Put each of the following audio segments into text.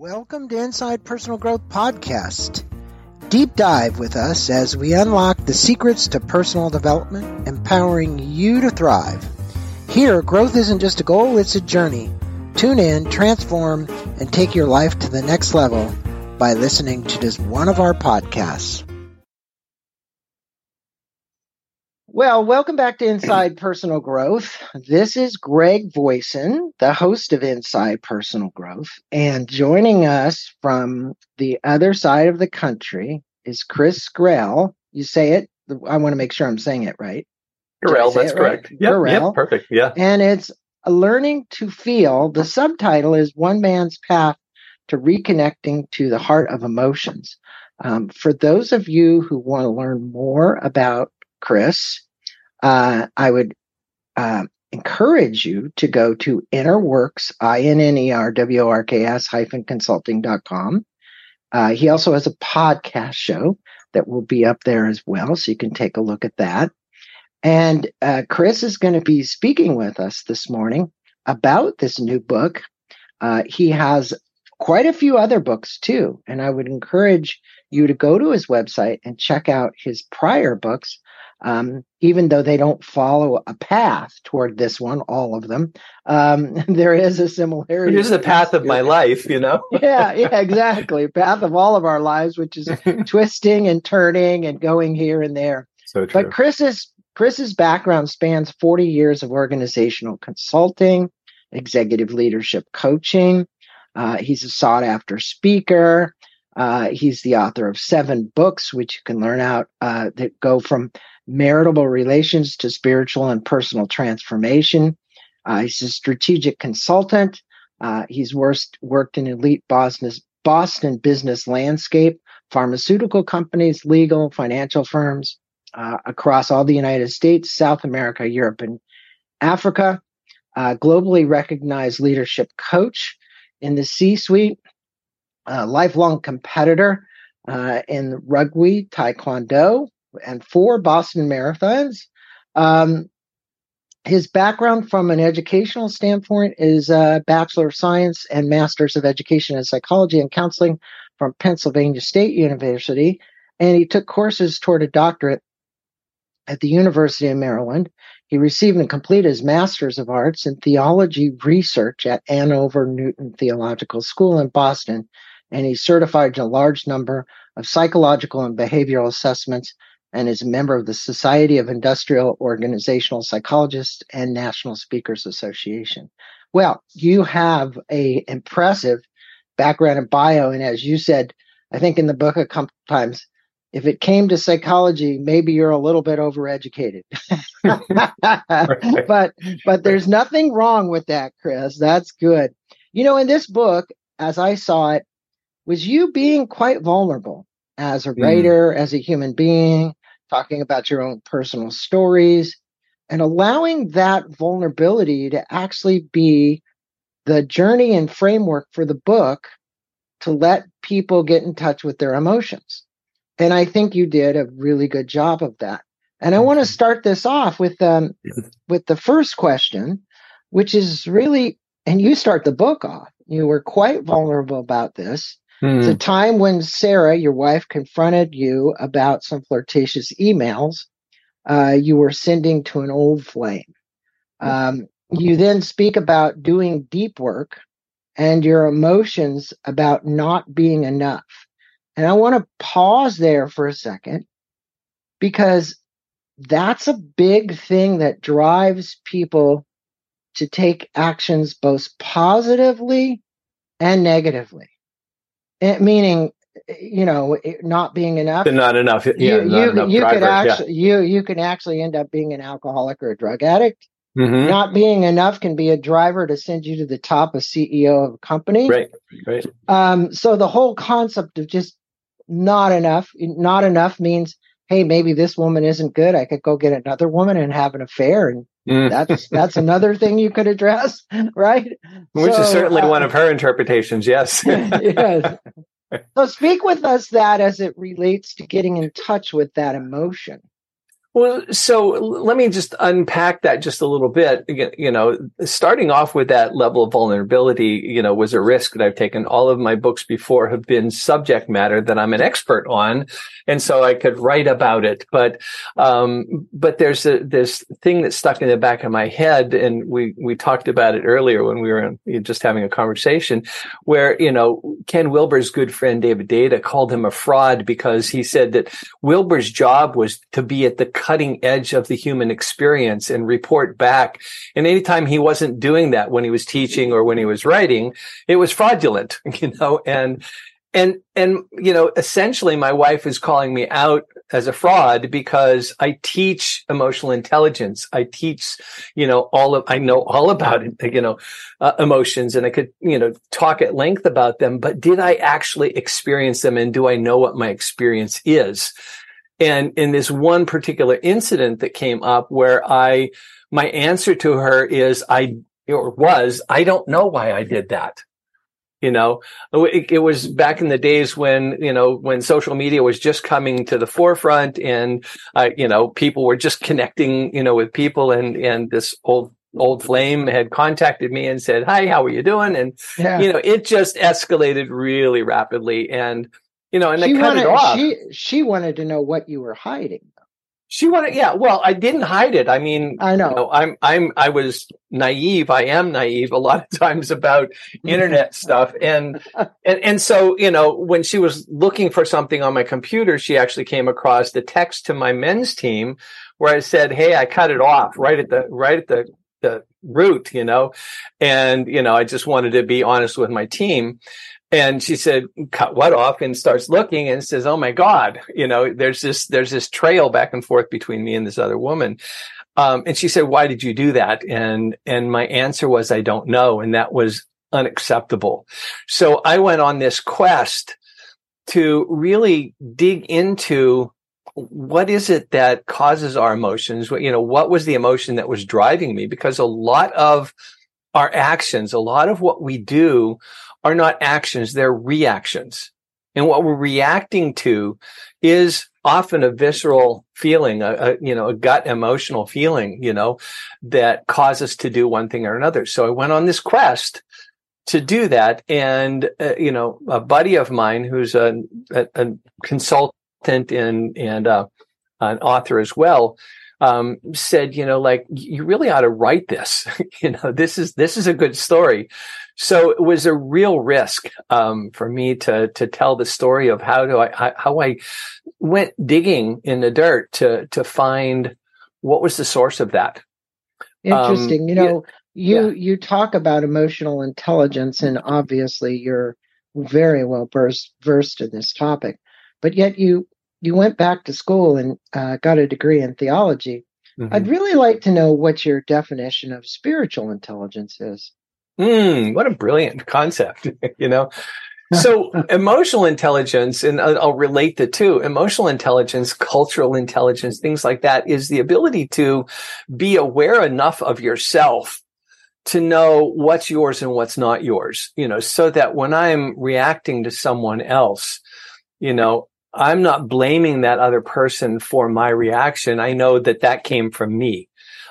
Welcome to Inside Personal Growth Podcast. Deep dive with us as we unlock the secrets to personal development, empowering you to thrive. Here, growth isn't just a goal, it's a journey. Tune in, transform, and take your life to the next level by listening to just one of our podcasts. Well, welcome back to Inside Personal Growth. This is Greg Voisin, the host of Inside Personal Growth. And joining us from the other side of the country is Kris Girrell. You say it, I want to make sure I'm saying it right. Girrell, that's correct. Right? Yep, yep, perfect. Yeah. And it's Learning to Feel. The subtitle is One Man's Path to Reconnecting to the Heart of Emotions. Um, for those of you who want to learn more about Kris, uh, I would uh, encourage you to go to Innerworks, I-N-N-E-R-W-O-R-K-S hyphen consulting.com. Uh, he also has a podcast show that will be up there as well, so you can take a look at that. And uh, Kris is going to be speaking with us this morning about this new book. Uh, he has quite a few other books too, and I would encourage you to go to his website and check out his prior books um, even though they don't follow a path toward this one, all of them, um, there is a similarity. Here's the path of my life, you know? yeah, yeah, exactly. Path of all of our lives, which is twisting and turning and going here and there. So true. But Kris's Kris's background spans 40 years of organizational consulting, executive leadership coaching. Uh, he's a sought after speaker. Uh, he's the author of seven books, which you can learn out uh, that go from marital relations to spiritual and personal transformation. Uh, he's a strategic consultant. Uh, he's worked, worked in elite Boston, Boston business landscape, pharmaceutical companies, legal, financial firms uh, across all the United States, South America, Europe, and Africa. Uh, globally recognized leadership coach in the C suite, lifelong competitor uh, in rugby, taekwondo, and four Boston marathons. Um, his background from an educational standpoint is a Bachelor of Science and Masters of Education in Psychology and Counseling from Pennsylvania State University. And he took courses toward a doctorate at the University of Maryland. He received and completed his Master's of Arts in Theology Research at Andover Newton Theological School in Boston. And he certified a large number of psychological and behavioral assessments and is a member of the Society of Industrial Organizational Psychologists and National Speakers Association. Well, you have a impressive background in bio, and as you said, I think in the book a couple times, if it came to psychology, maybe you're a little bit overeducated. but but there's nothing wrong with that, Kris. That's good. You know, in this book, as I saw it, was you being quite vulnerable as a hmm. writer, mm. as a human being, talking about your own personal stories, and allowing that vulnerability to actually be the journey and framework for the book to let people get in touch with their emotions. And I think you did a really good job of that. And I want to start this off with um, with the first question, which is really, and you start the book off. You were quite vulnerable about this. It's a hmm. time when Sarah, your wife, confronted you about some flirtatious emails uh, you were sending to an old flame. Um, you then speak about doing deep work and your emotions about not being enough. And I want to pause there for a second because that's a big thing that drives people to take actions both positively and negatively. Eh, meaning you know not being enough not enough yeah you, not you, enough you could actually yeah. you you can actually end up being an alcoholic or a drug addict mm-hmm. not being enough can be a driver to send you to the top of ceo of a company right right um, so the whole concept of just not enough not enough means hey maybe this woman isn't good. I could go get another woman and have an affair. And mm. that's that's another thing you could address right? Which so, is certainly uh, one of her interpretations yes. Yes. So speak with us that as it relates to getting in touch with that emotion Well, so let me just unpack that just a little bit. You know, starting off with that level of vulnerability, you know, was a risk that I've taken. All of my books before have been subject matter that I'm an expert on. And so I could write about it. But, um, but there's a, this thing that stuck in the back of my head. And we, we talked about it earlier when we were just having a conversation where, you know, Ken Wilber's good friend, David Deida called him a fraud because he said that Wilber's job was to be at the cutting edge of the human experience and report back. And anytime he wasn't doing that when he was teaching or when he was writing, it was fraudulent, you know, and, and, and, you know, essentially my wife is calling me out as a fraud because I teach emotional intelligence. I teach, you know, all of, I know all about it, you know, uh, emotions and I could, you know, talk at length about them, but did I actually experience them and do I know what my experience is? And in this one particular incident that came up where I, my answer to her is I, or was, I don't know why I did that. You know, it, it, was back in the days when, you know, when social media was just coming to the forefront and, uh, you know, people were just connecting, you know, with people and, and this old old flame had contacted me and said, Hi, how are you doing? And, yeah. you know, it just escalated really rapidly. And, you know, and she they cut wanted, it off. She, she wanted to know what you were hiding. She wanted, yeah. Well, I didn't hide it. I mean, I know. You know. I'm, I'm, I was naive. I am naive a lot of times about internet stuff, and and and so you know, when she was looking for something on my computer, she actually came across the text to my men's team where I said, "Hey, I cut it off right at the right at the the root," you know, and you know, I just wanted to be honest with my team. And she said, cut what off and starts looking and says, Oh my God, you know, there's this, there's this trail back and forth between me and this other woman. Um, and she said, why did you do that? And, and my answer was, I don't know. And that was unacceptable. So I went on this quest to really dig into what is it that causes our emotions? You know, what was the emotion that was driving me? Because a lot of our actions, a lot of what we do are not actions, they're reactions. And what we're reacting to is often a visceral feeling, a, a, you know, a gut emotional feeling, you know, that causes us to do one thing or another. So I went on this quest to do that. And, uh, you know, a buddy of mine who's a, a, a consultant and, and, uh, an author as well, um, said, you know, like you really ought to write this. you know, this is this is a good story. So it was a real risk um, for me to to tell the story of how do I how I went digging in the dirt to to find what was the source of that. Interesting. Um, you know, yeah, you you talk about emotional intelligence, and obviously you're very well versed versed in this topic, but yet you you went back to school and uh, got a degree in theology. Mm-hmm. I'd really like to know what your definition of spiritual intelligence is. Mm, what a brilliant concept, you know? So emotional intelligence, and I'll relate the two, emotional intelligence, cultural intelligence, things like that is the ability to be aware enough of yourself to know what's yours and what's not yours, you know, so that when I'm reacting to someone else, you know, I'm not blaming that other person for my reaction. I know that that came from me.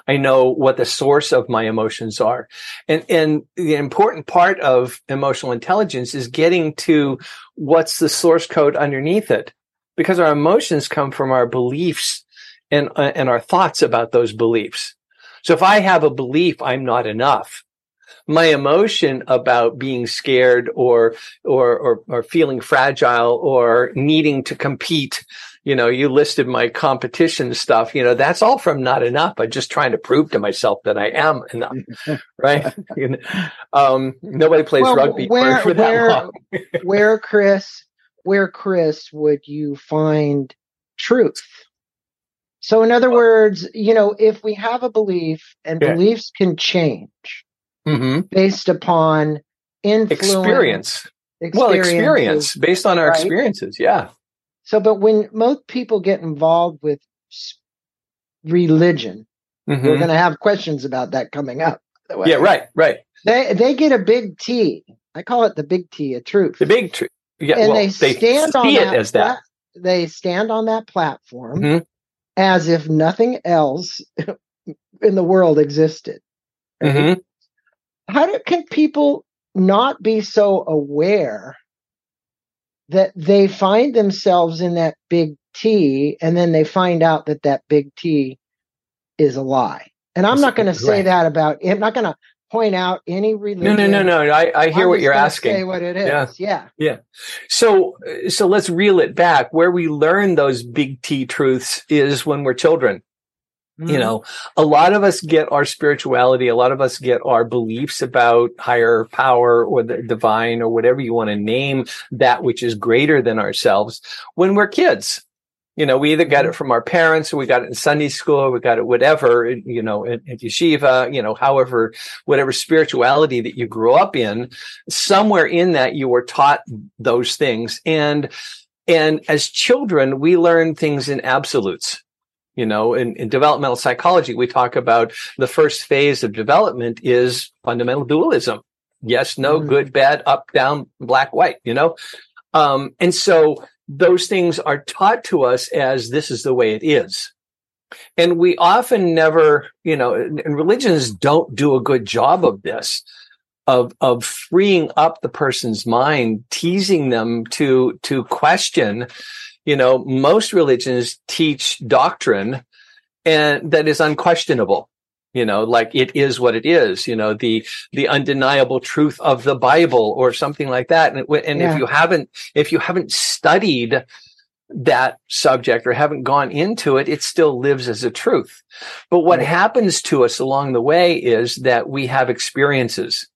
I know what the source of my emotions are. And, and the important part of emotional intelligence is getting to what's the source code underneath it because our emotions come from our beliefs and, uh, and our thoughts about those beliefs. So if I have a belief I'm not enough, my emotion about being scared or, or, or, or feeling fragile or needing to compete you know, you listed my competition stuff, you know, that's all from not enough. I'm just trying to prove to myself that I am enough, right? um, nobody plays well, rugby where, for, that where, long. where, Kris, where, Kris, would you find truth? So, in other words, you know, if we have a belief and yeah. beliefs can change, mm-hmm. based upon influence, experience. Well, experience based on our right? experiences. Yeah. So, but when most people get involved with religion, mm-hmm. we're going to have questions about that coming up. Yeah, right, right. They they get a big T. I call it the big T of truth. The big T. Yeah, and well, they stand they on that, as that. Pla- they stand on that platform, mm-hmm. as if nothing else in the world existed. Right? Mhm. How do, can people not be so aware that they find themselves in that big T and then they find out that that big T is a lie? And I'm not going to say that about, I'm not going to point out any No, religion. no, no, no. I, I hear I'm what you're asking. Say what it is. Yeah. Yeah. So, so let's reel it back. Where we learn those big T truths is when we're children. Mm-hmm. You know, a lot of us get our spirituality, a lot of us get our beliefs about higher power or the divine or whatever you want to name that which is greater than ourselves when we're kids. You know, we either got it from our parents or we got it in Sunday school, or we got it whatever, you know, at, at yeshiva, you know, however, whatever spirituality that you grew up in, somewhere in that you were taught those things. And, and as children, we learn things in absolutes. You know, in, in developmental psychology, we talk about the first phase of development is fundamental dualism. Yes, no, Mhm. good, bad, up, down, black, white, you know? Um, and so those things are taught to us as this is the way it is. And we often never, you know, and and religions don't do a good job of this, of, of freeing up the person's mind, teasing them to, to question, you know, most religions teach doctrine and that is unquestionable. You know, like it is what it is, you know, the, the undeniable truth of the Bible or something like that. And, and Yeah. if you haven't, if you haven't studied that subject or haven't gone into it, it still lives as a truth. But what Right. happens to us along the way is that we have experiences.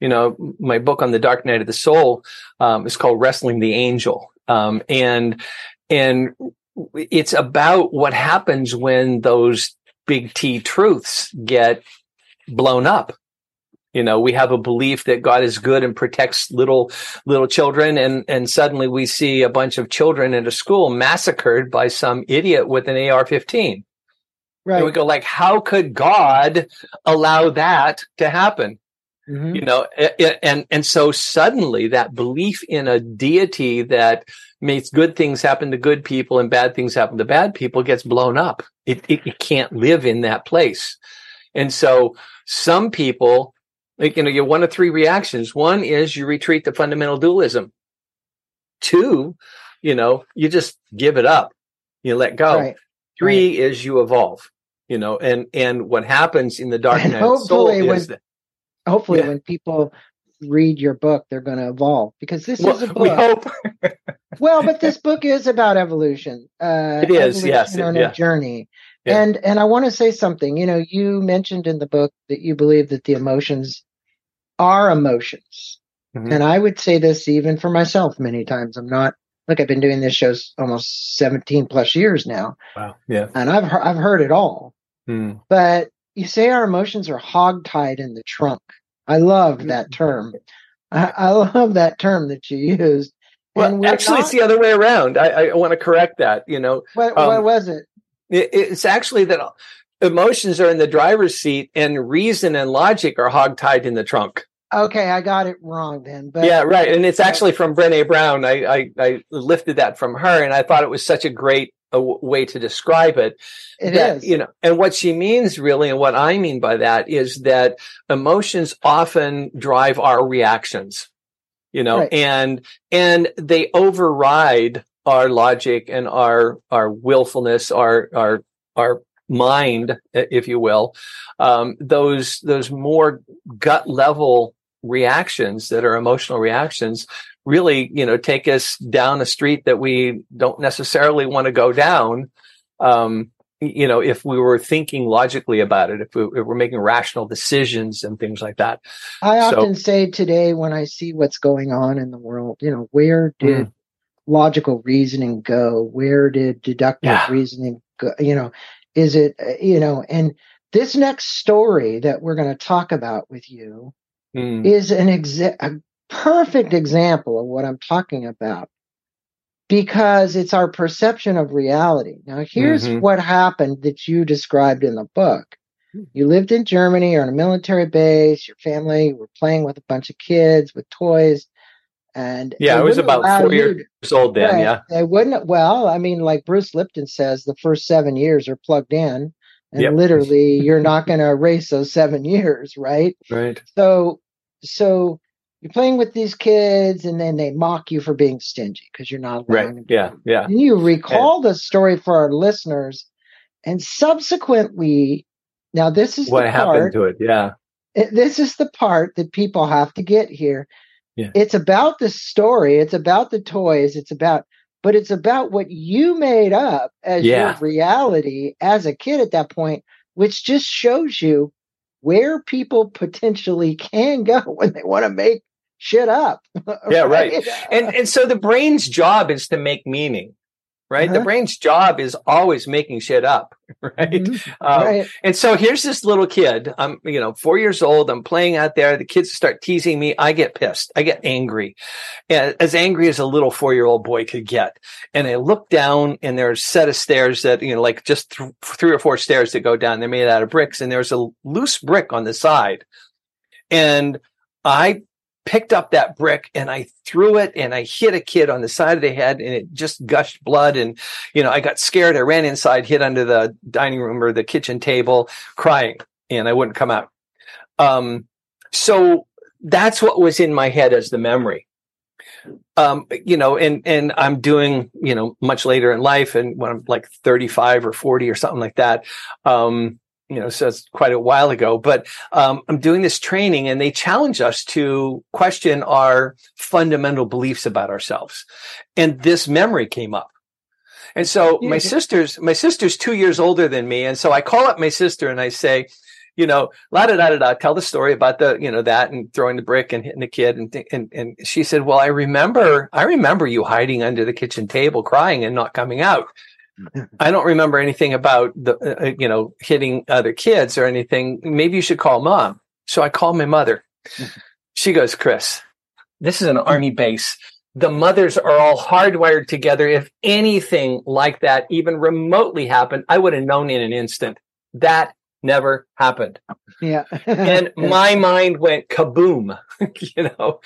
You know, my book on the dark night of the soul um, is called Wrestling the Angel, um, and and it's about what happens when those big T truths get blown up. You know, we have a belief that God is good and protects little little children, and and suddenly we see a bunch of children at a school massacred by some idiot with an AR-15. Right. And we go like, how could God allow that to happen? Mhm. you know and and so suddenly that belief in a deity that makes good things happen to good people and bad things happen to bad people gets blown up. It, it, it can't live in that place. And so some people like you know you one of three reactions. One is you retreat to fundamental dualism. Two you know you just give it up. You let go. Right. three is you evolve you know and and what happens in the dark And night of the soul hopefully when- is that Hopefully, Yeah. when people read your book, they're going to evolve because this well, is a book. we hope well, but this book is about evolution. Uh, It is, evolution yes, it- on yeah. a journey. Yeah. And and I want to say something. You know, you mentioned in the book that you believe that the emotions are emotions, Mhm. and I would say this even for myself many times. I'm not. Look, I've been doing this show almost 17 plus years now, Wow. Yeah. and I've I've heard it all. Mm. But you say our emotions are hogtied in the trunk. I love that term. I, I love that term that you used. Well, actually, it's the other way around. I, I want to correct that. You know, what, um, what was it? it, it's actually that emotions are in the driver's seat and reason and logic are hogtied in the trunk. Okay, I got it wrong then. But yeah, right. And it's actually from Brene Brown. I, I, I lifted that from her and I thought it was such a great uh, w- way to describe it. it that, is. You know, and what she means really, and what I mean by that is that emotions often drive our reactions, you know, Right. and, and they override our logic and our, our willfulness, our, our, our mind, if you will. Um, those, those more gut level reactions that are emotional reactions really, you know, take us down a street that we don't necessarily want to go down. Um, you know, if we were thinking logically about it, if, we, if we're making rational decisions and things like that. I so- often say today when I see what's going on in the world, you know, where did Mm. logical reasoning go? Where did deductive Yeah. reasoning go? You know, is it, uh, you know, and this next story that we're going to talk about with you Mm. is an exa- a perfect example of what I'm talking about because it's our perception of reality. Now, here's Mhm. what happened that you described in the book. You lived in Germany or on a military base, your family were playing with a bunch of kids with toys. And yeah, I was about four years old then. Right. Yeah. They wouldn't. Well, I mean, like Bruce Lipton says, the first seven years are plugged in, and Yep. literally, you're not going to erase those seven years, right? Right. So, so you're playing with these kids, and then they mock you for being stingy because you're not Right. them. Yeah. Yeah. And you recall the story for our listeners, and subsequently, now this is What happened part. to it? Yeah. it- this is the part that people have to get here. Yeah. It's about the story. It's about the toys. It's about, but it's about what you made up as Yeah. your reality as a kid at that point, which just shows you where people potentially can go when they want to make shit up. Yeah, right. And and so the brain's job is to make meaning. Right. The Uh-huh. brain's job is always making shit up. Right. Mhm. Um, right. And so here's this little kid. I'm, you know, four years old. I'm playing out there. The kids start teasing me. I get pissed. I get angry, and as angry as a little four year old boy could get. And I look down, and there's a set of stairs that you know, like just th- three or four stairs that go down. They're made out of bricks, and there's a loose brick on the side. And I picked up that brick and I threw it and I hit a kid on the side of the head and it just gushed blood. And, you know, I got scared. I ran inside, hid under the dining room or the kitchen table crying and I wouldn't come out. Um, so that's what was in my head as the memory. Um, you know, and, and I'm doing, you know, much later in life and when I'm like 35 or 40 or something like that. Um, you know, says quite a while ago, but um, I'm doing this training and they challenge us to question our fundamental beliefs about ourselves. And this memory came up. And so my sister's, my sister's two years older than me. And so I call up my sister and I say, you know, la da da da da, tell the story about the, you know, that and throwing the brick and hitting the kid. And, and, and she said, well, I remember, I remember you hiding under the kitchen table crying and not coming out. I don't remember anything about the, uh, uh, you know, hitting other kids or anything. Maybe you should call mom. So I called my mother. She goes, Kris, this is an army base. The mothers are all hardwired together. If anything like that even remotely happened, I would have known in an instant. That never happened. Yeah. And my mind went kaboom, you know?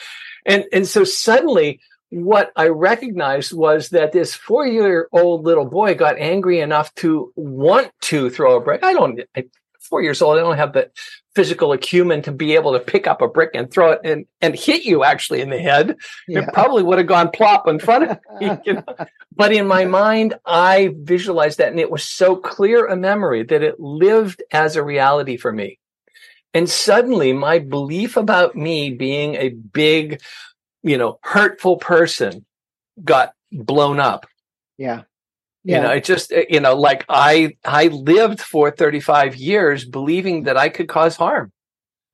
And, and so suddenly what I recognized was that this four year old little boy got angry enough to want to throw a brick. I don't, I, four years old, I don't have the physical acumen to be able to pick up a brick and throw it and, and hit you actually in the head. yeah. It probably would have gone plop in front of me, you know? But in my mind, I visualized that and it was so clear a memory that it lived as a reality for me. And suddenly my belief about me being a big, you know, hurtful person got blown up. yeah. You know, it just, you know, like I, I lived for 35 years believing that I could cause harm.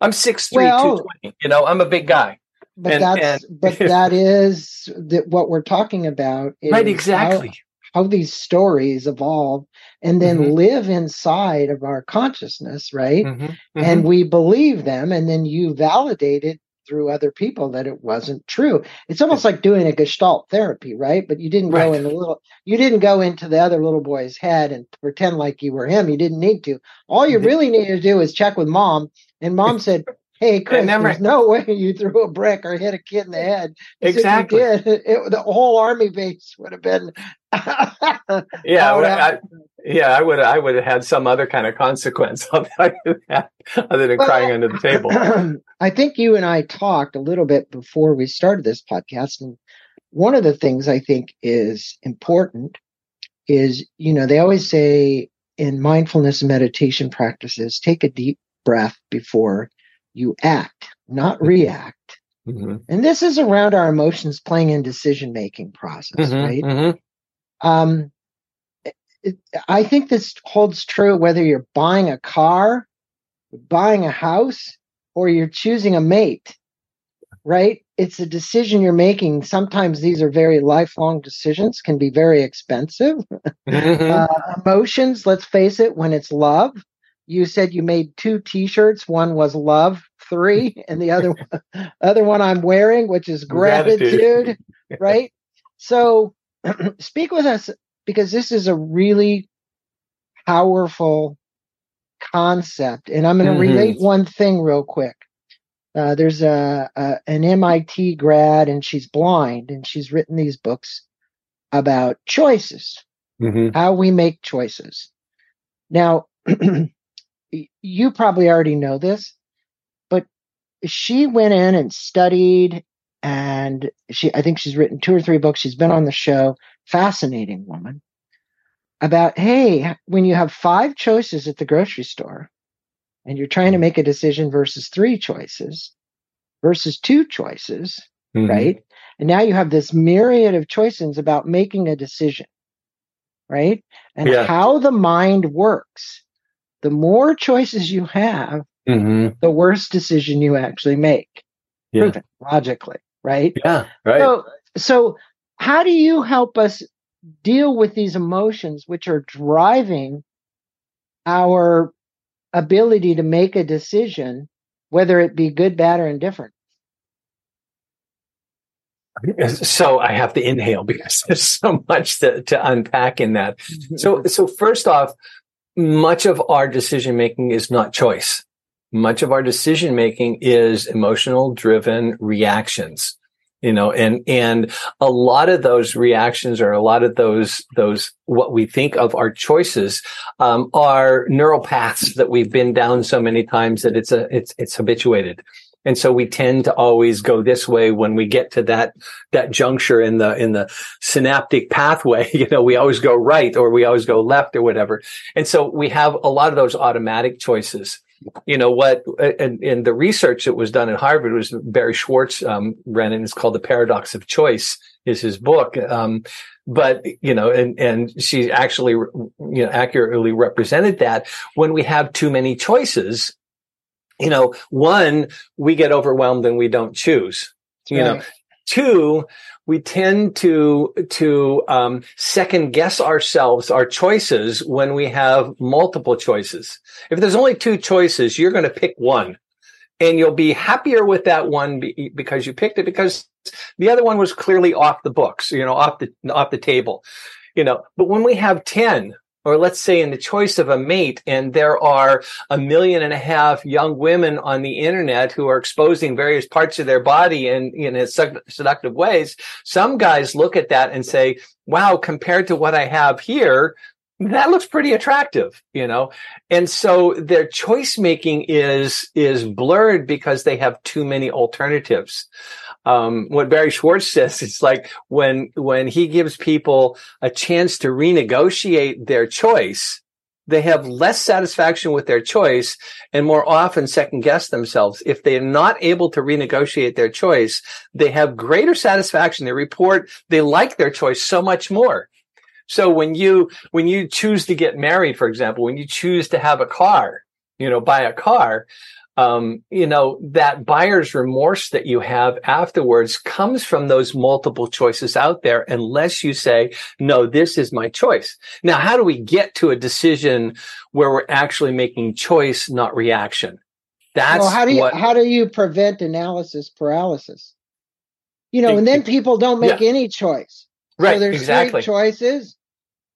I'm 6'3", Well- 220, you know, I'm a big guy. but and- that's and- but that is that what we're talking about is Right, exactly. how, these stories evolve and then Mhm. live inside of our consciousness right Mhm, and mhm. we believe them and then you validate it through other people that it wasn't true it's almost like doing a gestalt therapy right but you didn't go in the little you didn't go into the other little boy's head and pretend like you were him you didn't need to all you Mhm. really needed to do is check with mom and mom said Hey Kris, there's no way you threw a brick or hit a kid in the head. Exactly. Did, it, the whole army base would have been. Yeah, yeah. I, yeah, I would, I would have had some other kind of consequence I'll tell you that, other than Well, crying under the table. I think you and I talked a little bit before we started this podcast, and one of the things I think is important is, you know, they always say in mindfulness and meditation practices, take a deep breath before you act, not react. Mhm, And this is around our emotions playing in decision making process, mhm, right? mhm. Um, I think this holds true whether you're buying a car, buying a house, or you're choosing a mate, right? It's a decision you're making. Sometimes these are very lifelong decisions, can be very expensive. Mhm. Uh, emotions, let's face it, when it's love, you said you made two t-shirts. One was love three, and the other one, other one I'm wearing, which is Gratitude. gratitude, right? So speak with us because this is a really powerful concept. And I'm going to Mhm. relate one thing real quick. Uh, there's a, a an MIT grad, and she's blind, and she's written these books about choices, Mhm. how we make choices. Now, you probably already know this, but she went in and studied, and she I think she's written two or three books. She's been on the show. Fascinating woman about hey, when you have five choices at the grocery store and you're trying to make a decision versus three choices versus two choices, Mhm. right? And now you have this myriad of choices about making a decision, right? And Yeah. how the mind works. The more choices you have, Mhm. the worse decision you actually make. Yeah. Proven logically, right? Yeah. Right. So, so how do you help us deal with these emotions which are driving our ability to make a decision, whether it be good, bad, or indifferent? so I have to inhale because there's so much to, to unpack in that. Mm-hmm. So, so first off, much of our decision making is not choice. Much of our decision making is emotional driven reactions. You know, and, and a lot of those reactions or a lot of those, those, what we think of our choices, um, are neural paths that we've been down so many times that it's a, it's, it's habituated. And so we tend to always go this way when we get to that, that juncture in the, in the synaptic pathway. You know, we always go right or we always go left or whatever. And so we have a lot of those automatic choices. You know what? And, and the research that was done at Harvard was Barry Schwartz, um, ran it. It's called The Paradox of Choice is his book. Um, but, you know, and, and she actually, you know, accurately represented that when we have too many choices, you know, one, we get overwhelmed and we don't choose. You know, two, we tend to to um, second guess ourselves, our choices when we have multiple choices. If there's only two choices, you're going to pick one, and you'll be happier with that one be, because you picked it because the other one was clearly off the books, you know, off the off the table, you know. But when we have ten, or let's say in the choice of a mate, and there are a million and a half young women on the internet who are exposing various parts of their body in, in sedu- seductive ways. Some guys look at that and say, wow, compared to what I have here, that looks pretty attractive, you know? And so their choice making is, is blurred because they have too many alternatives. Um, what Barry Schwartz says, it's like when, when he gives people a chance to renegotiate their choice, they have less satisfaction with their choice and more often second guess themselves. If they're not able to renegotiate their choice, they have greater satisfaction. They report they like their choice so much more. So when you, when you choose to get married, for example, when you choose to have a car, you know, buy a car, um, you know, that buyer's remorse that you have afterwards comes from those multiple choices out there, unless you say, no, this is my choice. Now, how do we get to a decision where we're actually making choice, not reaction? That's well, how do you what, how do you prevent analysis paralysis? You know, and then people don't make yeah. any choice. right, so there's exactly. three choices,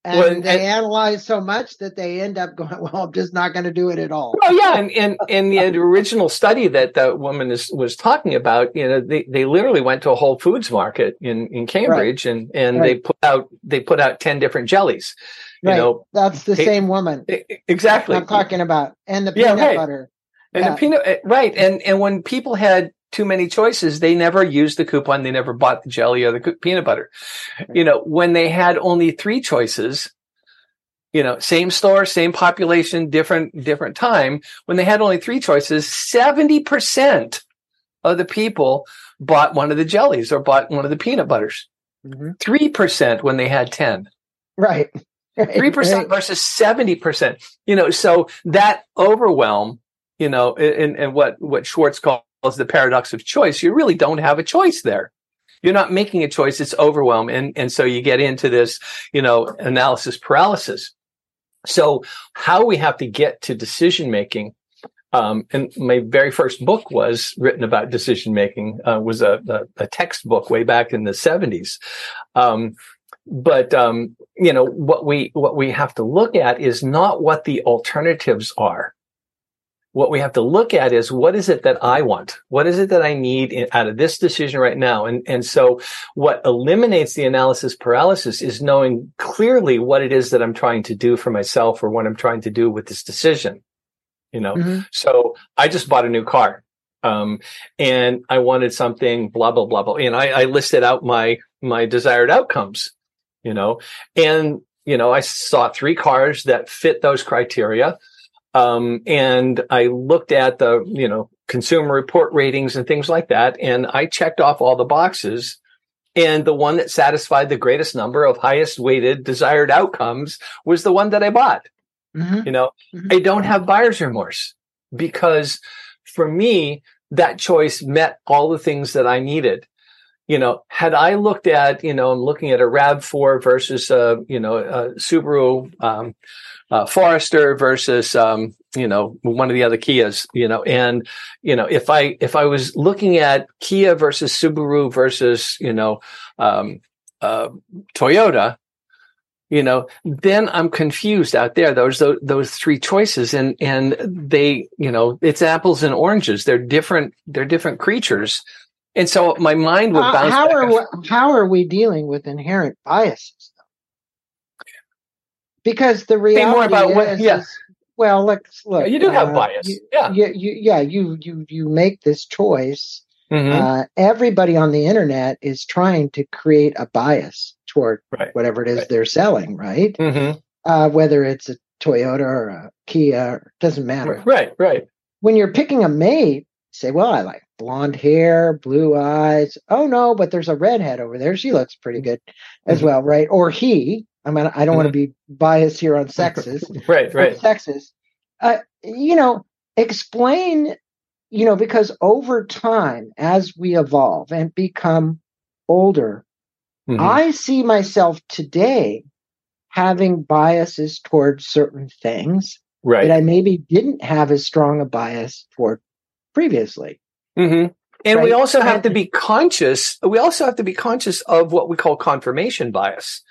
and Well, and- they analyze so much that they end up going, "Well, I'm just not going to do it at all." Oh yeah, and and and the original study that the woman is, was talking about, you know, they, they literally went to a Whole Foods market in, in Cambridge and and they put out they put out ten different jellies. You right, know, that's the hey, same woman exactly. I'm talking about, and the Yeah, peanut right. butter. And Yeah. the peanut, eh, right? And and when people had too many choices, they never used the coupon. They never bought the jelly or the peanut butter. You know, when they had only three choices, you know, same store, same population, different different time. When they had only three choices, seventy percent of the people bought one of the jellies or bought one of the peanut butters. Mhm. Three percent when they had ten. Right. Three percent versus seventy percent. You know, so that overwhelm, you know, and, and what what Schwartz calls the paradox of choice, you really don't have a choice there. You're not making a choice; it's overwhelm, and and so you get into this, you know, analysis paralysis. So, how we have to get to decision making. Um, and my very first book was written about decision making. Uh, was a, a, a textbook way back in the seventies. Um, but um, you know what we what we have to look at is not what the alternatives are what we have to look at is what is it that I want? What is it that I need in, out of this decision right now? And, and so what eliminates the analysis paralysis is knowing clearly what it is that I'm trying to do for myself or what I'm trying to do with this decision. You know, mm-hmm. so I just bought a new car. Um, and I wanted something blah, blah, blah, blah. And I, I listed out my, my desired outcomes, you know, and, you know, I saw three cars that fit those criteria. Um, and I looked at the, you know, consumer report ratings and things like that. And I checked off all the boxes. And the one that satisfied the greatest number of highest weighted desired outcomes was the one that I bought. Mm-hmm. You know, mm-hmm. I don't have buyer's remorse because for me, that choice met all the things that I needed. You know, had I looked at, you know, I'm looking at a RAV4 versus, a, you know, a Subaru, um, uh, Forester versus, um, you know, one of the other Kias, you know, and, you know, if I, if I was looking at Kia versus Subaru versus, you know, um, uh, Toyota, you know, then I'm confused out there. Those, those, those three choices and, and they, you know, it's apples and oranges. They're different, they're different creatures. And so my mind would bounce. Uh, how are, we, how are we dealing with inherent biases? Because the reality more about is, what, yeah. Is, well, let's look. Yeah, you do uh, have bias. You, yeah, you, you, yeah, you you you make this choice. Mm-hmm. Uh, everybody on the internet is trying to create a bias toward right. whatever it is right. they're selling, right? Mm-hmm. Uh, whether it's a Toyota or a Kia, doesn't matter. Right, right. When you're picking a mate, say, "Well, I like blonde hair, blue eyes." Oh no, but there's a redhead over there. She looks pretty good as mm-hmm. well, right? Or he, I mean, I don't mm-hmm. want to be biased here on sexes. right, right. Sexes. Uh, you know, explain, you know, because over time, as we evolve and become older, mm-hmm. I see myself today having biases towards certain things right. that I maybe didn't have as strong a bias toward previously. Mm-hmm. And right? we also have to be conscious. We also have to be conscious of what we call confirmation bias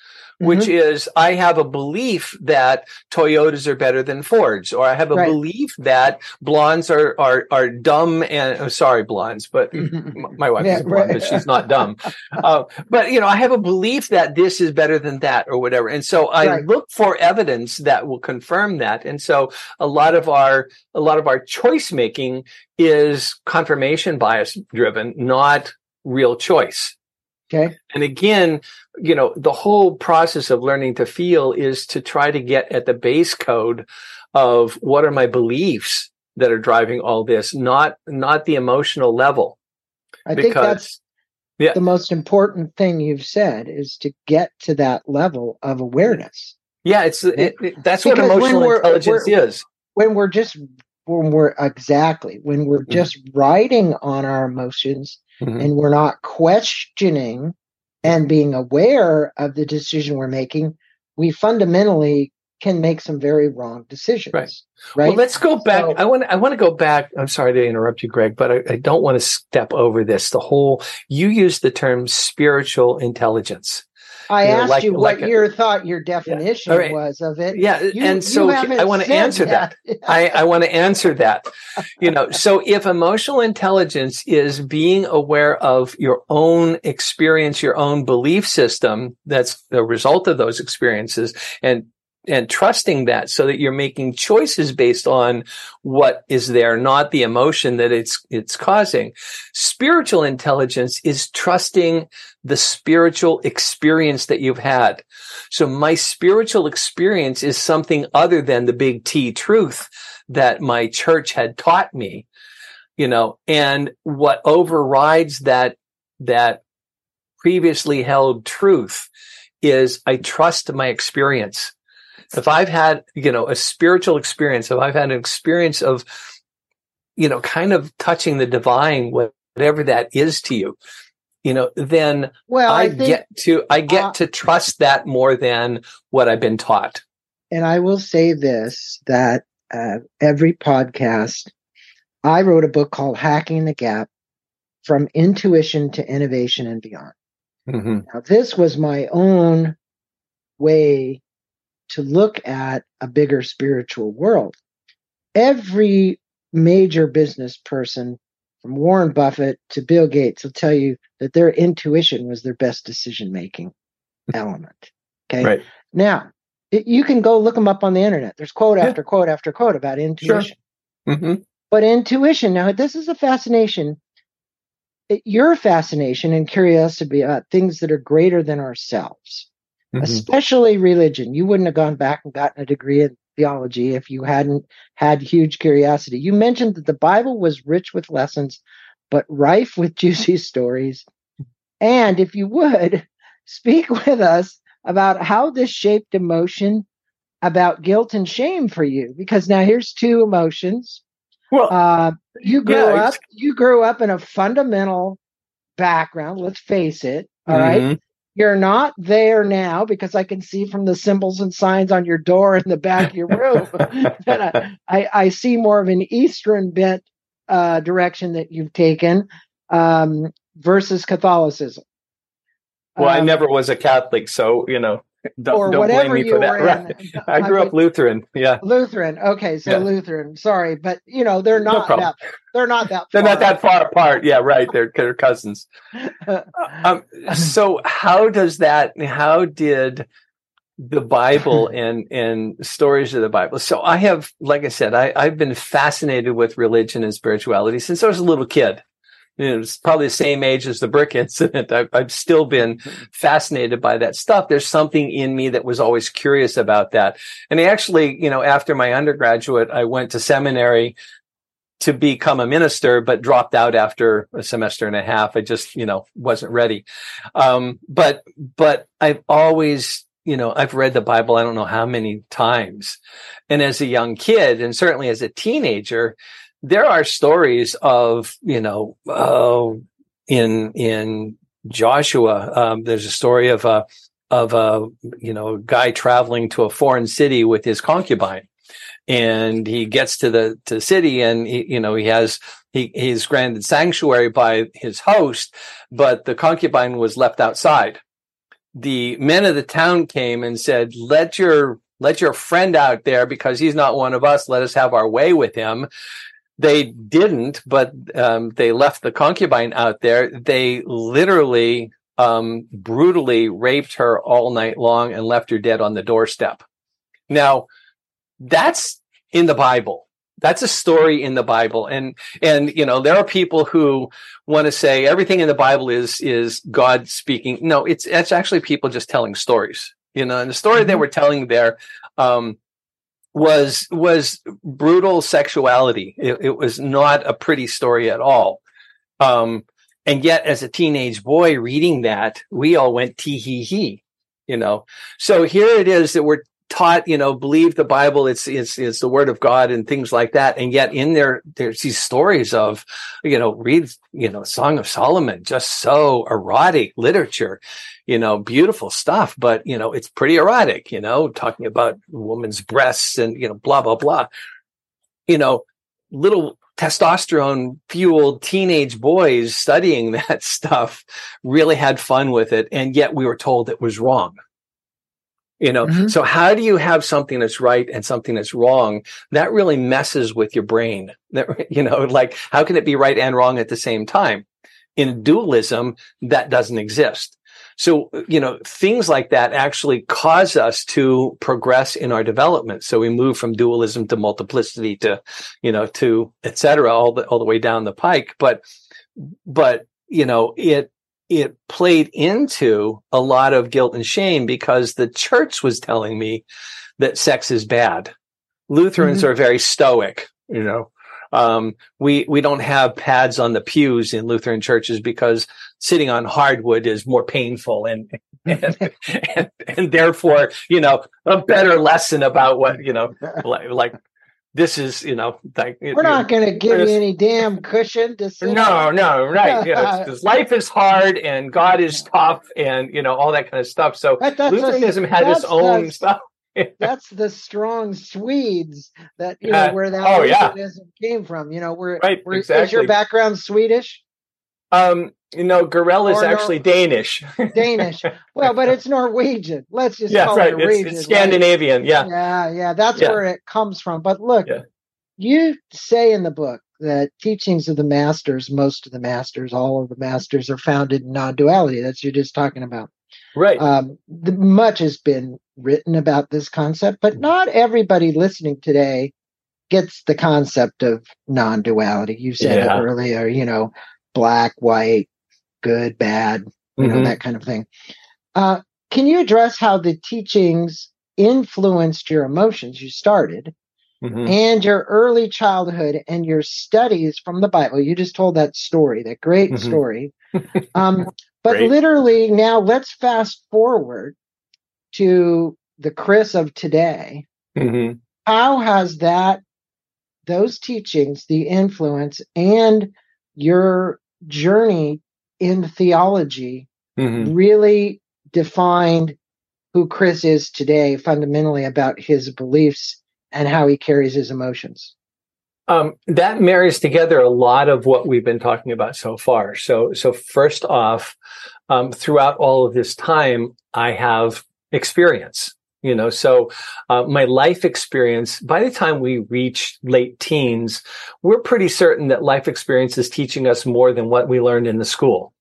which mm-hmm. is I have a belief that Toyotas are better than Fords, or I have a right. belief that blondes are are are dumb and oh, sorry blondes, but my wife yeah, is blonde, right. but she's not dumb. uh, but you know, I have a belief that this is better than that, or whatever, and so I right. look for evidence that will confirm that. And so a lot of our a lot of our choice making is confirmation bias driven, not real choice. Okay. And again, you know, the whole process of learning to feel is to try to get at the base code of what are my beliefs that are driving all this, not not the emotional level. I because, think that's yeah. the most important thing you've said is to get to that level of awareness. Yeah, it's it, it, that's because what emotional intelligence is. When we're just when we're exactly when we're mm-hmm. just riding on our emotions mm-hmm. and we're not questioning and being aware of the decision we're making, we fundamentally can make some very wrong decisions. Right. Right. Well, let's go back. So, I want. I want to go back. I'm sorry to interrupt you, Greg, but I, I, don't want to step over this. The whole. You used the term spiritual intelligence. I asked like, you what like your thought, your definition yeah. right. was of it. Yeah, you, and so I want to answer that. that. I, I want to answer that. You know, so if emotional intelligence is being aware of your own experience, your own belief system, that's the result of those experiences, and and trusting that so that you're making choices based on what is there, not the emotion that it's, it's causing. Spiritual intelligence is trusting the spiritual experience that you've had. So my spiritual experience is something other than the big T truth that my church had taught me, you know, and what overrides that, that previously held truth is I trust my experience if I've had, you know, a spiritual experience, if I've had an experience of, you know, kind of touching the divine, whatever that is to you, you know, then well, I, I think, get to, I get uh, to trust that more than what I've been taught. And I will say this, that uh, every podcast, I wrote a book called Hacking the Gap from intuition to innovation and beyond. Mm-hmm. Now, this was my own way to look at a bigger spiritual world. Every major business person from Warren Buffett to Bill Gates will tell you that their intuition was their best decision making element. Okay. Right. Now, it, you can go look them up on the internet. There's quote yeah. after quote after quote about intuition. Sure. Mm-hmm. But intuition, now, this is a fascination. It, your fascination and curiosity about things that are greater than ourselves, mm-hmm. especially religion. You wouldn't have gone back and gotten a degree in theology if you hadn't had huge curiosity. You mentioned that the Bible was rich with lessons, but rife with juicy stories. And if you would, speak with us about how this shaped emotion about guilt and shame for you. Because now here's two emotions. Well, uh, you grew yeah, up, you grew up in a fundamental background. Let's face it. All mm-hmm. right. You're not there now because I can see from the symbols and signs on your door in the back of your room that I, I, see more of an Eastern bent uh, direction that you've taken um, versus Catholicism. Well, um, I never was a Catholic, so you know, don't, don't blame me for that. Right. I grew I mean, up Lutheran. Yeah, Lutheran. Okay, so yeah. Lutheran. Sorry, but you know they're not no that. They're not that. they're not that far apart. Yeah, right. They're they're cousins. um, so how does that? How did the Bible and and stories of the Bible. So I have, like I said, I, I've been fascinated with religion and spirituality since I was a little kid you know, it's probably the same age as the brick incident. I've, I've, still been fascinated by that stuff. There's something in me that was always curious about that. And actually, you know, after my undergraduate, I went to seminary to become a minister, but dropped out after a semester and a half. I just, you know, wasn't ready. Um, but, but I've always, you know, I've read the Bible, I don't know how many times. And as a young kid, and certainly as a teenager, there are stories of you know uh, in in Joshua. Um, there's a story of a of a you know guy traveling to a foreign city with his concubine, and he gets to the to the city, and he, you know he has he he's granted sanctuary by his host, but the concubine was left outside. The men of the town came and said, "Let your let your friend out there because he's not one of us. Let us have our way with him." They didn't, but um, they left the concubine out there. They literally um, brutally raped her all night long and left her dead on the doorstep. Now, that's in the Bible. That's a story in the Bible. And, and, you know, there are people who want to say everything in the Bible is, is God speaking. No, it's, it's actually people just telling stories, you know, and the story mm-hmm. they were telling there, um, was was brutal sexuality. It, it, was not a pretty story at all. Um, and yet, as a teenage boy reading that, we all went tee hee hee, you know. So here it is that we're taught, you know, believe the Bible, it's, it's, it's the word of God and things like that. And yet in there, there's these stories of, you know, read, you know, Song of Solomon, just so erotic literature, you know, beautiful stuff, but, you know, it's pretty erotic, you know, talking about woman's breasts and, you know, blah, blah, blah. You know, little testosterone fueled teenage boys studying that stuff really had fun with it. And yet we were told it was wrong you know mm-hmm. so how do you have something that's right and something that's wrong that really messes with your brain? That you know like how can it be right and wrong at the same time? In dualism that doesn't exist. So you know things like that actually cause us to progress in our development. So we move from dualism to multiplicity to you know to etc all the all the way down the pike. But but you know it it played into a lot of guilt and shame because the church was telling me that sex is bad. Lutherans mm-hmm. are very stoic, you know. Um, we we don't have pads on the pews in Lutheran churches because sitting on hardwood is more painful and and, and, and therefore you know a better lesson about what you know like, like this is you know like we're not going to give you any damn cushion to sit no on. no right Yeah, because life is hard and god is tough and you know all that kind of stuff so that, lutheranism a, had its own stuff that's the strong Swedes that you know where that oh, yeah. came from. You know, where right, where, exactly. is your background Swedish? Um, you know, Girrell is actually Nor- Danish. Danish. Well, but it's Norwegian. Let's just yeah, call right. it Norwegian. It's, it's Scandinavian. Right? Yeah. Yeah, yeah. That's yeah. where it comes from. But look, yeah. you say in the book that teachings of the masters, most of the masters, all of the masters are founded in non-duality. That's you're just talking about. Right. Um, the, much has been written about this concept, but not everybody listening today gets the concept of non-duality. You said Yeah. it earlier, you know, black, white, good, bad, you know, Mhm. that kind of thing. Uh, can you address how the teachings influenced your emotions? You started Mhm. and your early childhood and your studies from the Bible. You just told that story, that great Mhm. story. Um, but Great. literally, now let's fast forward to the Kris of today. Mhm. How has that, those teachings, the influence, and your journey in theology Mhm. really defined who Kris is today, fundamentally about his beliefs and how he carries his emotions? Um, that marries together a lot of what we've been talking about so far. So, so first off, um, throughout all of this time, I have experience. You know, so uh, my life experience. By the time we reach late teens, we're pretty certain that life experience is teaching us more than what we learned in the school.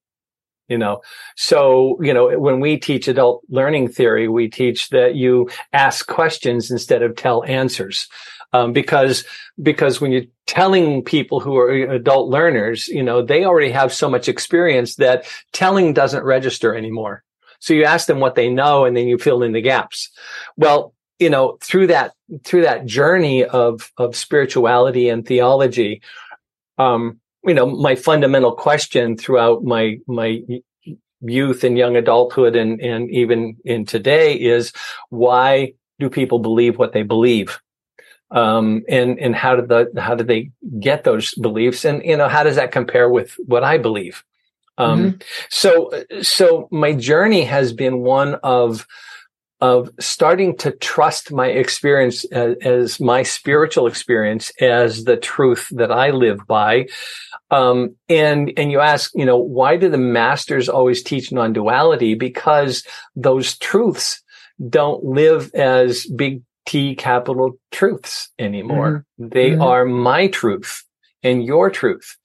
You know, so you know when we teach adult learning theory, we teach that you ask questions instead of tell answers um, because because when you're telling people who are adult learners, you know, they already have so much experience that telling doesn't register anymore. So you ask them what they know and then you fill in the gaps. Well, you know, through that, through that journey of, of spirituality and theology, um, you know, my fundamental question throughout my, my youth and young adulthood and, and even in today is why do people believe what they believe? um, and and how did the how did they get those beliefs, and you know how does that compare with what I believe? Um, So so my journey has been one of of starting to trust my experience as, as my spiritual experience as the truth that I live by. Um, and, and you ask, you know, why do the masters always teach non-duality? Because those truths don't live as big T capital truths anymore. They Mhm. are my truth and your truth.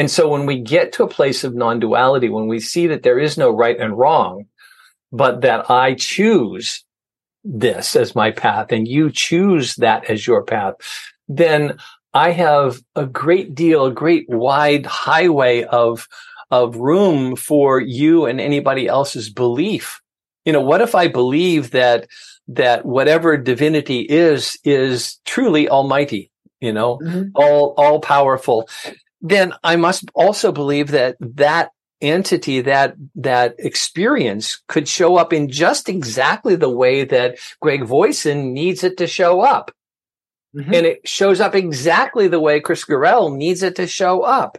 And so when we get to a place of non-duality, when we see that there is no right and wrong, but that I choose this as my path and you choose that as your path, then I have a great deal, a great wide highway of, of room for you and anybody else's belief. You know, what if I believe that, that whatever divinity is, is truly almighty, you know, Mhm. all, all powerful? Then I must also believe that that entity, that, that experience could show up in just exactly the way that Greg Voisin needs it to show up. Mhm. And it shows up exactly the way Kris Girrell needs it to show up.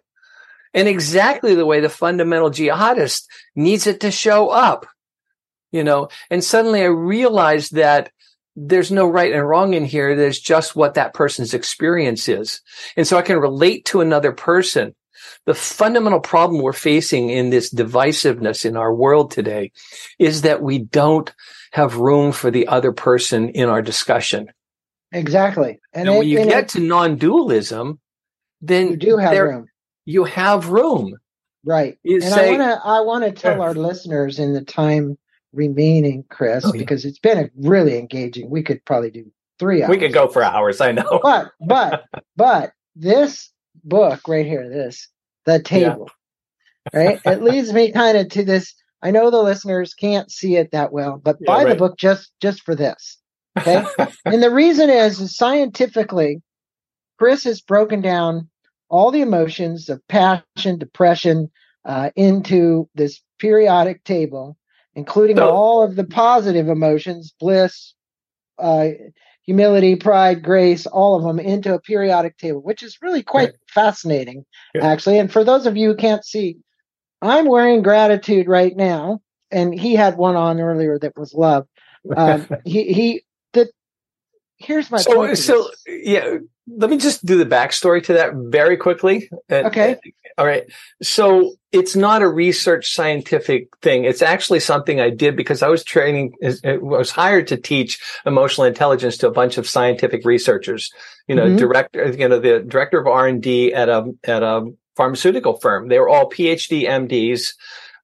And exactly the way the fundamental jihadist needs it to show up. You know, and suddenly I realized that there's no right and wrong in here. There's just what that person's experience is. And so I can relate to another person. The fundamental problem we're facing in this divisiveness in our world today is that we don't have room for the other person in our discussion. Exactly. And, it- when you and get it- to non-dualism, then you do have there- room. you have room. Right. You and say- I want to I want to tell our listeners in the time remaining, Kris, Oh, yeah. because it's been a really engaging. We could probably do three hours. We could go for hours, I know. But but but this book right here, this the table, right? It leads me kind of to this. I know the listeners can't see it that well, but Yeah, buy the book just just for this. Okay. and the reason is, is scientifically, Kris has broken down all the emotions of passion, depression, uh, into this periodic table, including So- all of the positive emotions, bliss, uh, humility, pride, grace, all of them into a periodic table, which is really quite Right. fascinating, Yeah. actually. And for those of you who can't see, I'm wearing gratitude right now, and he had one on earlier that was love. Um, he he the here's my so point so yeah let me just do the backstory to that very quickly. Okay. All right. So it's not a research scientific thing. It's actually something I did because I was training, I was hired to teach emotional intelligence to a bunch of scientific researchers, you know, mm-hmm. director, you know, the director of R and D at a, at a pharmaceutical firm. They were all PhD MDs,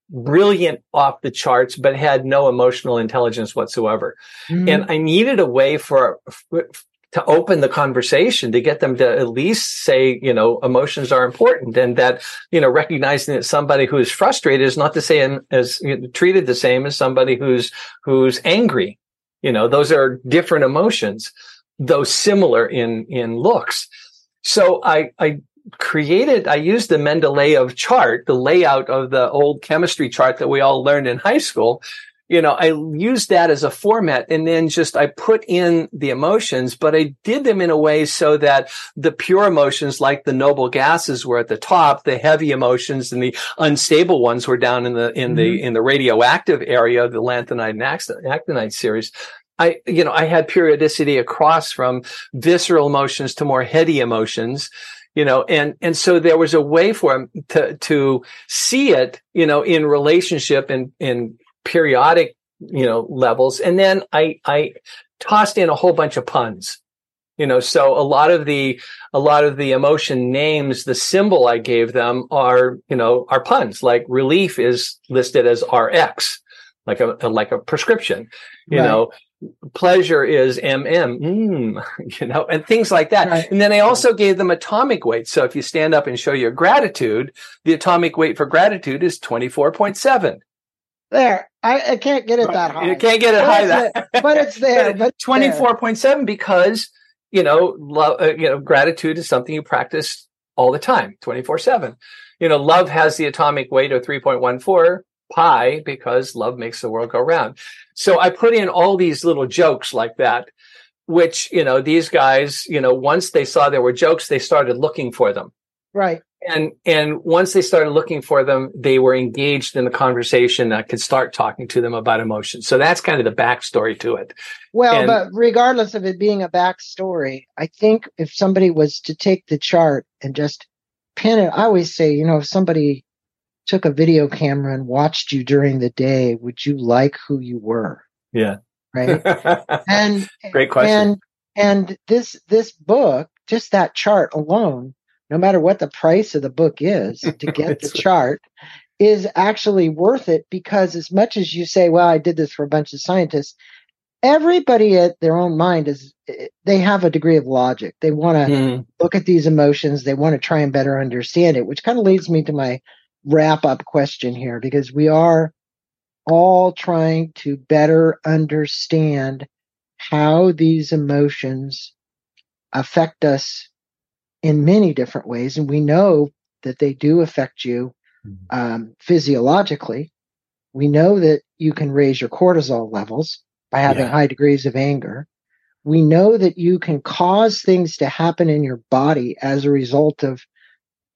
brilliant off the charts, but had no emotional intelligence whatsoever. Mm-hmm. And I needed a way for, to open the conversation to get them to at least say, you know, emotions are important and that, you know, recognizing that somebody who is frustrated is not the same as you know, treated the same as somebody who's, who's angry. You know, those are different emotions, though similar in, in looks. So I, I created, I used the Mendeleev chart, the layout of the old chemistry chart that we all learned in high school you know, I used that as a format and then just I put in the emotions, but I did them in a way so that the pure emotions like the noble gases were at the top, the heavy emotions and the unstable ones were down in the, in mm-hmm. the, in the radioactive area, of the lanthanide and actinide series. I, you know, I had periodicity across from visceral emotions to more heady emotions you know and and so there was a way for him to to see it you know in relationship and in periodic, you know, levels. And then I, I tossed in a whole bunch of puns, you know, so a lot of the, a lot of the emotion names, the symbol I gave them are, you know, are puns like relief is listed as RX, like a, like a prescription, you right. know, pleasure is mm mm, you know and things like that right. and then i also gave them atomic weight so if you stand up and show your gratitude the atomic weight for gratitude is 24.7 there. I, I can't get it that high. You can't get it but high that, but it's there. But twenty four point seven because you know, love, uh, you know, gratitude is something you practice all the time, twenty four seven. You know, love has the atomic weight of three point one four pi because love makes the world go round. So I put in all these little jokes like that, which you know, these guys, you know, once they saw there were jokes, they started looking for them. Right and and once they started looking for them they were engaged in the conversation that could start talking to them about emotions. So that's kind of the backstory to it. Well and, but regardless of it being a backstory i think if somebody was to take the chart and just pin it i always say you know if somebody took a video camera and watched you during the day would you like who you were? Yeah. Right? And great question. and and this this book just that chart alone no matter what the price of the book is to get the chart is actually worth it because as much as you say well i did this for a bunch of scientists everybody at their own mind is they have a degree of logic. They want to mm. look at these emotions. They want to try and better understand it which kind of leads me to my wrap up question here because we are all trying to better understand how these emotions affect us in many different ways. And we know that they do affect you mm-hmm. um, physiologically. We know that you can raise your cortisol levels by having yeah. high degrees of anger. We know that you can cause things to happen in your body as a result of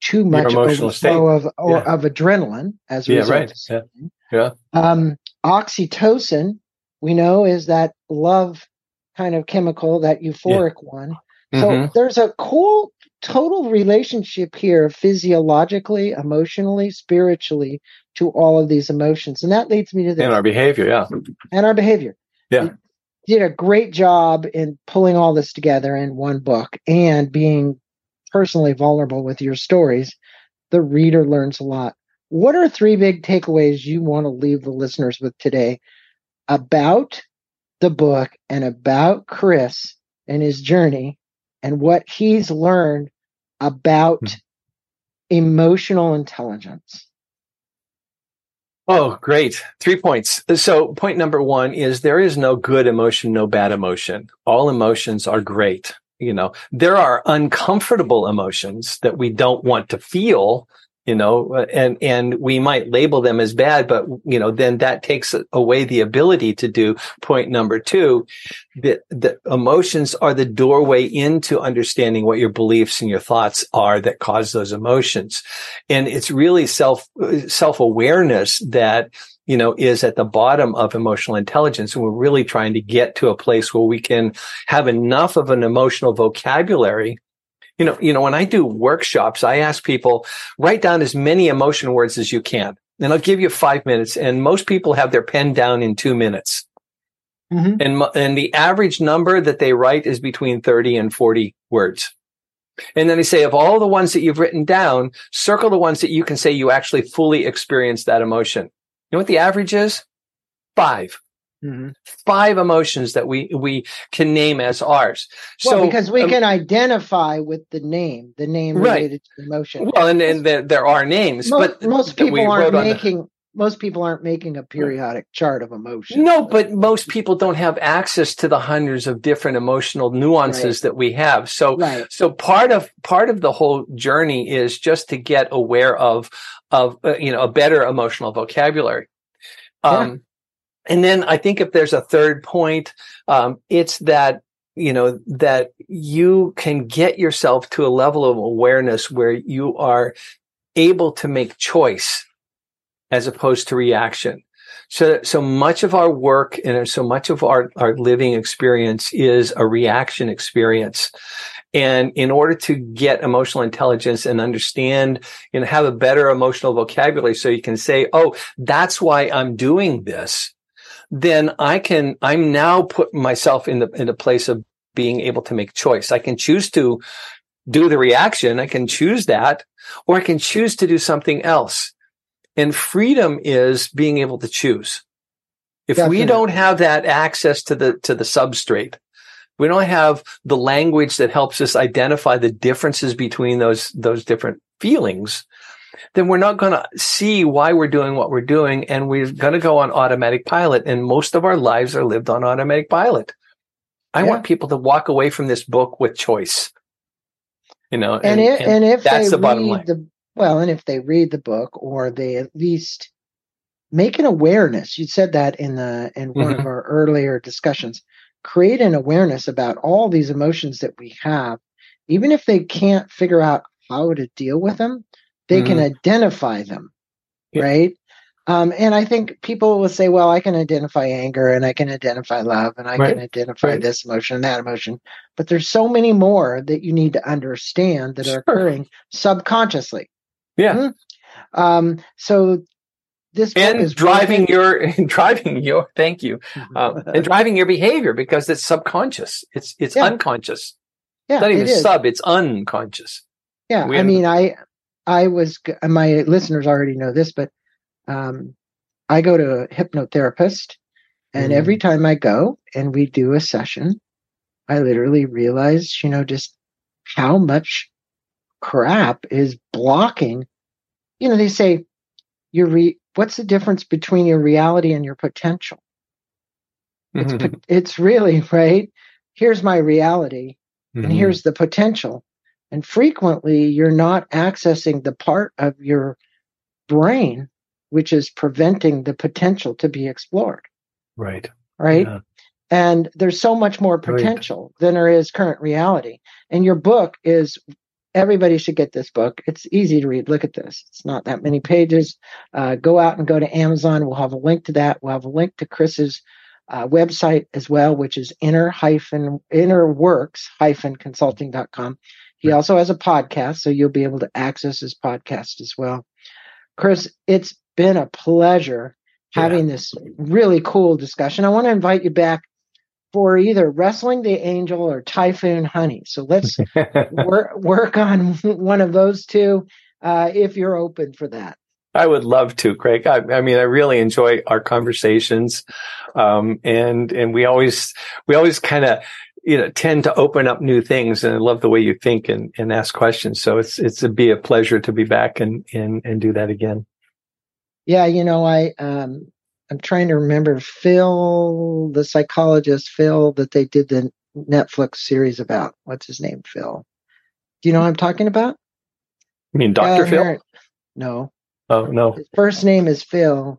too much overflow of or yeah. of adrenaline as a yeah, result. Right. Yeah. yeah. Um, oxytocin, we know, is that love kind of chemical, that euphoric yeah. one. So mm-hmm. there's a cool total relationship here physiologically, emotionally, spiritually to all of these emotions. And that leads me to this. And our behavior, yeah. And our behavior. Yeah. You did a great job in pulling all this together in one book and being personally vulnerable with your stories. The reader learns a lot. What are three big takeaways you want to leave the listeners with today about the book and about Kris and his journey and what he's learned about hmm. emotional intelligence. Oh, great. Three points. So, point number one is there is no good emotion, no bad emotion. All emotions are great. You know, there are uncomfortable emotions that we don't want to feel you know and and we might label them as bad but you know then that takes away the ability to do point number two the, the emotions are the doorway into understanding what your beliefs and your thoughts are that cause those emotions and it's really self self awareness that you know, is at the bottom of emotional intelligence. And we're really trying to get to a place where we can have enough of an emotional vocabulary You know, you know, when I do workshops, I ask people write down as many emotion words as you can. And I'll give you five minutes. And most people have their pen down in two minutes. Mm-hmm. And, and the average number that they write is between 30 and 40 words. And then they say, of all the ones that you've written down, circle the ones that you can say you actually fully experienced that emotion. You know what the average is? 5 mm-hmm. Five emotions that we we can name as ours. Well, so because we um, can identify with the name, the name related right. to emotion. Well, and, and there, there are names, most, but most people aren't making most people aren't making a periodic chart of emotions. No, but most people don't have access to the hundreds of different emotional nuances right. that we have. So, right. so part of part of the whole journey is just to get aware of of uh, you know a better emotional vocabulary. Um. And then I think if there's a third point, um, it's that you know that you can get yourself to a level of awareness where you are able to make choice as opposed to reaction. So, so much of our work and so much of our, our living experience is a reaction experience. And in order to get emotional intelligence and understand and have a better emotional vocabulary so you can say, Oh, that's why I'm doing this. Then I can, I'm now put myself in the, in a place of being able to make choice. I can choose to do the reaction. I can choose that, or I can choose to do something else. And freedom is being able to choose. If Definitely. we don't have that access to the, to the substrate, we don't have the language that helps us identify the differences between those, those different feelings, then we're not going to see why we're doing what we're doing. And we're going to go on automatic pilot. And most of our lives are lived on automatic pilot. I yeah. want people to walk away from this book with choice. You know, and, and, it, and, and if that's they the bottom line. The, well, and if they read the book or they at least make an awareness, you said that in the in one mm-hmm. of our earlier discussions, create an awareness about all these emotions that we have, even if they can't figure out how to deal with them, they mm-hmm. can identify them, yeah. right? Um, and I think people will say, well, I can identify anger and I can identify love and I right. can identify right. this emotion and that emotion. But there's so many more that you need to understand that sure. are occurring subconsciously. Yeah. Mm-hmm. Um, so this and is driving your driving your thank you um, and driving your behavior because it's subconscious. It's it's yeah. unconscious. Yeah, it's not even it sub. It's unconscious. Yeah, I mean, I I was my listeners already know this, but um, I go to a hypnotherapist, and mm. every time I go and we do a session, I literally realize, you know, just how much crap is blocking. You know, they say your re- what's the difference between your reality and your potential? It's mm-hmm. it's really right. Here's my reality, mm-hmm. and here's the potential. And frequently, you're not accessing the part of your brain which is preventing the potential to be explored. Right. Right. Yeah. And there's so much more potential right. than there is current reality. And your book is everybody should get this book. It's easy to read. Look at this. It's not that many pages. Uh, go out and go to Amazon. We'll have a link to that. We'll have a link to Kris's uh, website as well, which is inner hyphen innerworks hyphen consulting.com. He right. also has a podcast, so you'll be able to access his podcast as well. Kris, it's been a pleasure having yeah. this really cool discussion. I want to invite you back for either wrestling the angel or typhoon honey. So let's work work on one of those two uh, if you're open for that. I would love to, Craig. I, I mean, I really enjoy our conversations, um, and and we always we always kind of you know tend to open up new things, and I love the way you think and, and ask questions. So it's it's a be a pleasure to be back and and and do that again. Yeah, you know, I um, I'm trying to remember Phil, the psychologist Phil, that they did the Netflix series about. What's his name? Phil. Do you know what I'm talking about? You mean Doctor uh, Phil? No. Oh no. His first name is Phil,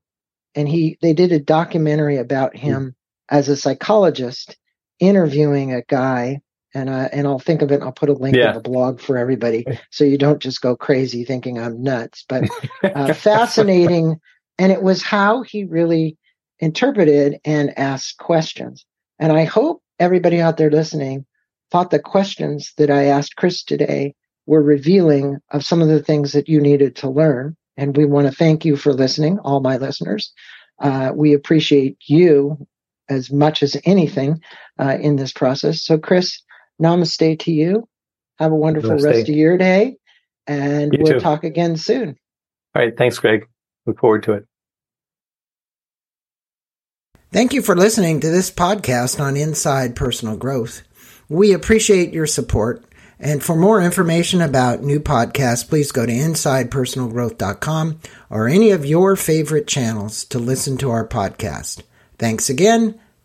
and he they did a documentary about him mm. as a psychologist interviewing a guy and I and I'll think of it. I'll put a link yeah. in the blog for everybody, so you don't just go crazy thinking I'm nuts. But uh, fascinating, and it was how he really interpreted and asked questions. And I hope everybody out there listening thought the questions that I asked Kris today were revealing of some of the things that you needed to learn. And we want to thank you for listening, all my listeners. Uh, we appreciate you as much as anything uh, in this process. So, Kris, namaste to you. Have a wonderful namaste. rest of your day. And you we'll too. talk again soon. All right. Thanks, Greg. Look forward to it. Thank you for listening to this podcast on Inside Personal Growth. We appreciate your support. And for more information about new podcasts, please go to InsidePersonalGrowth.com or any of your favorite channels to listen to our podcast. Thanks again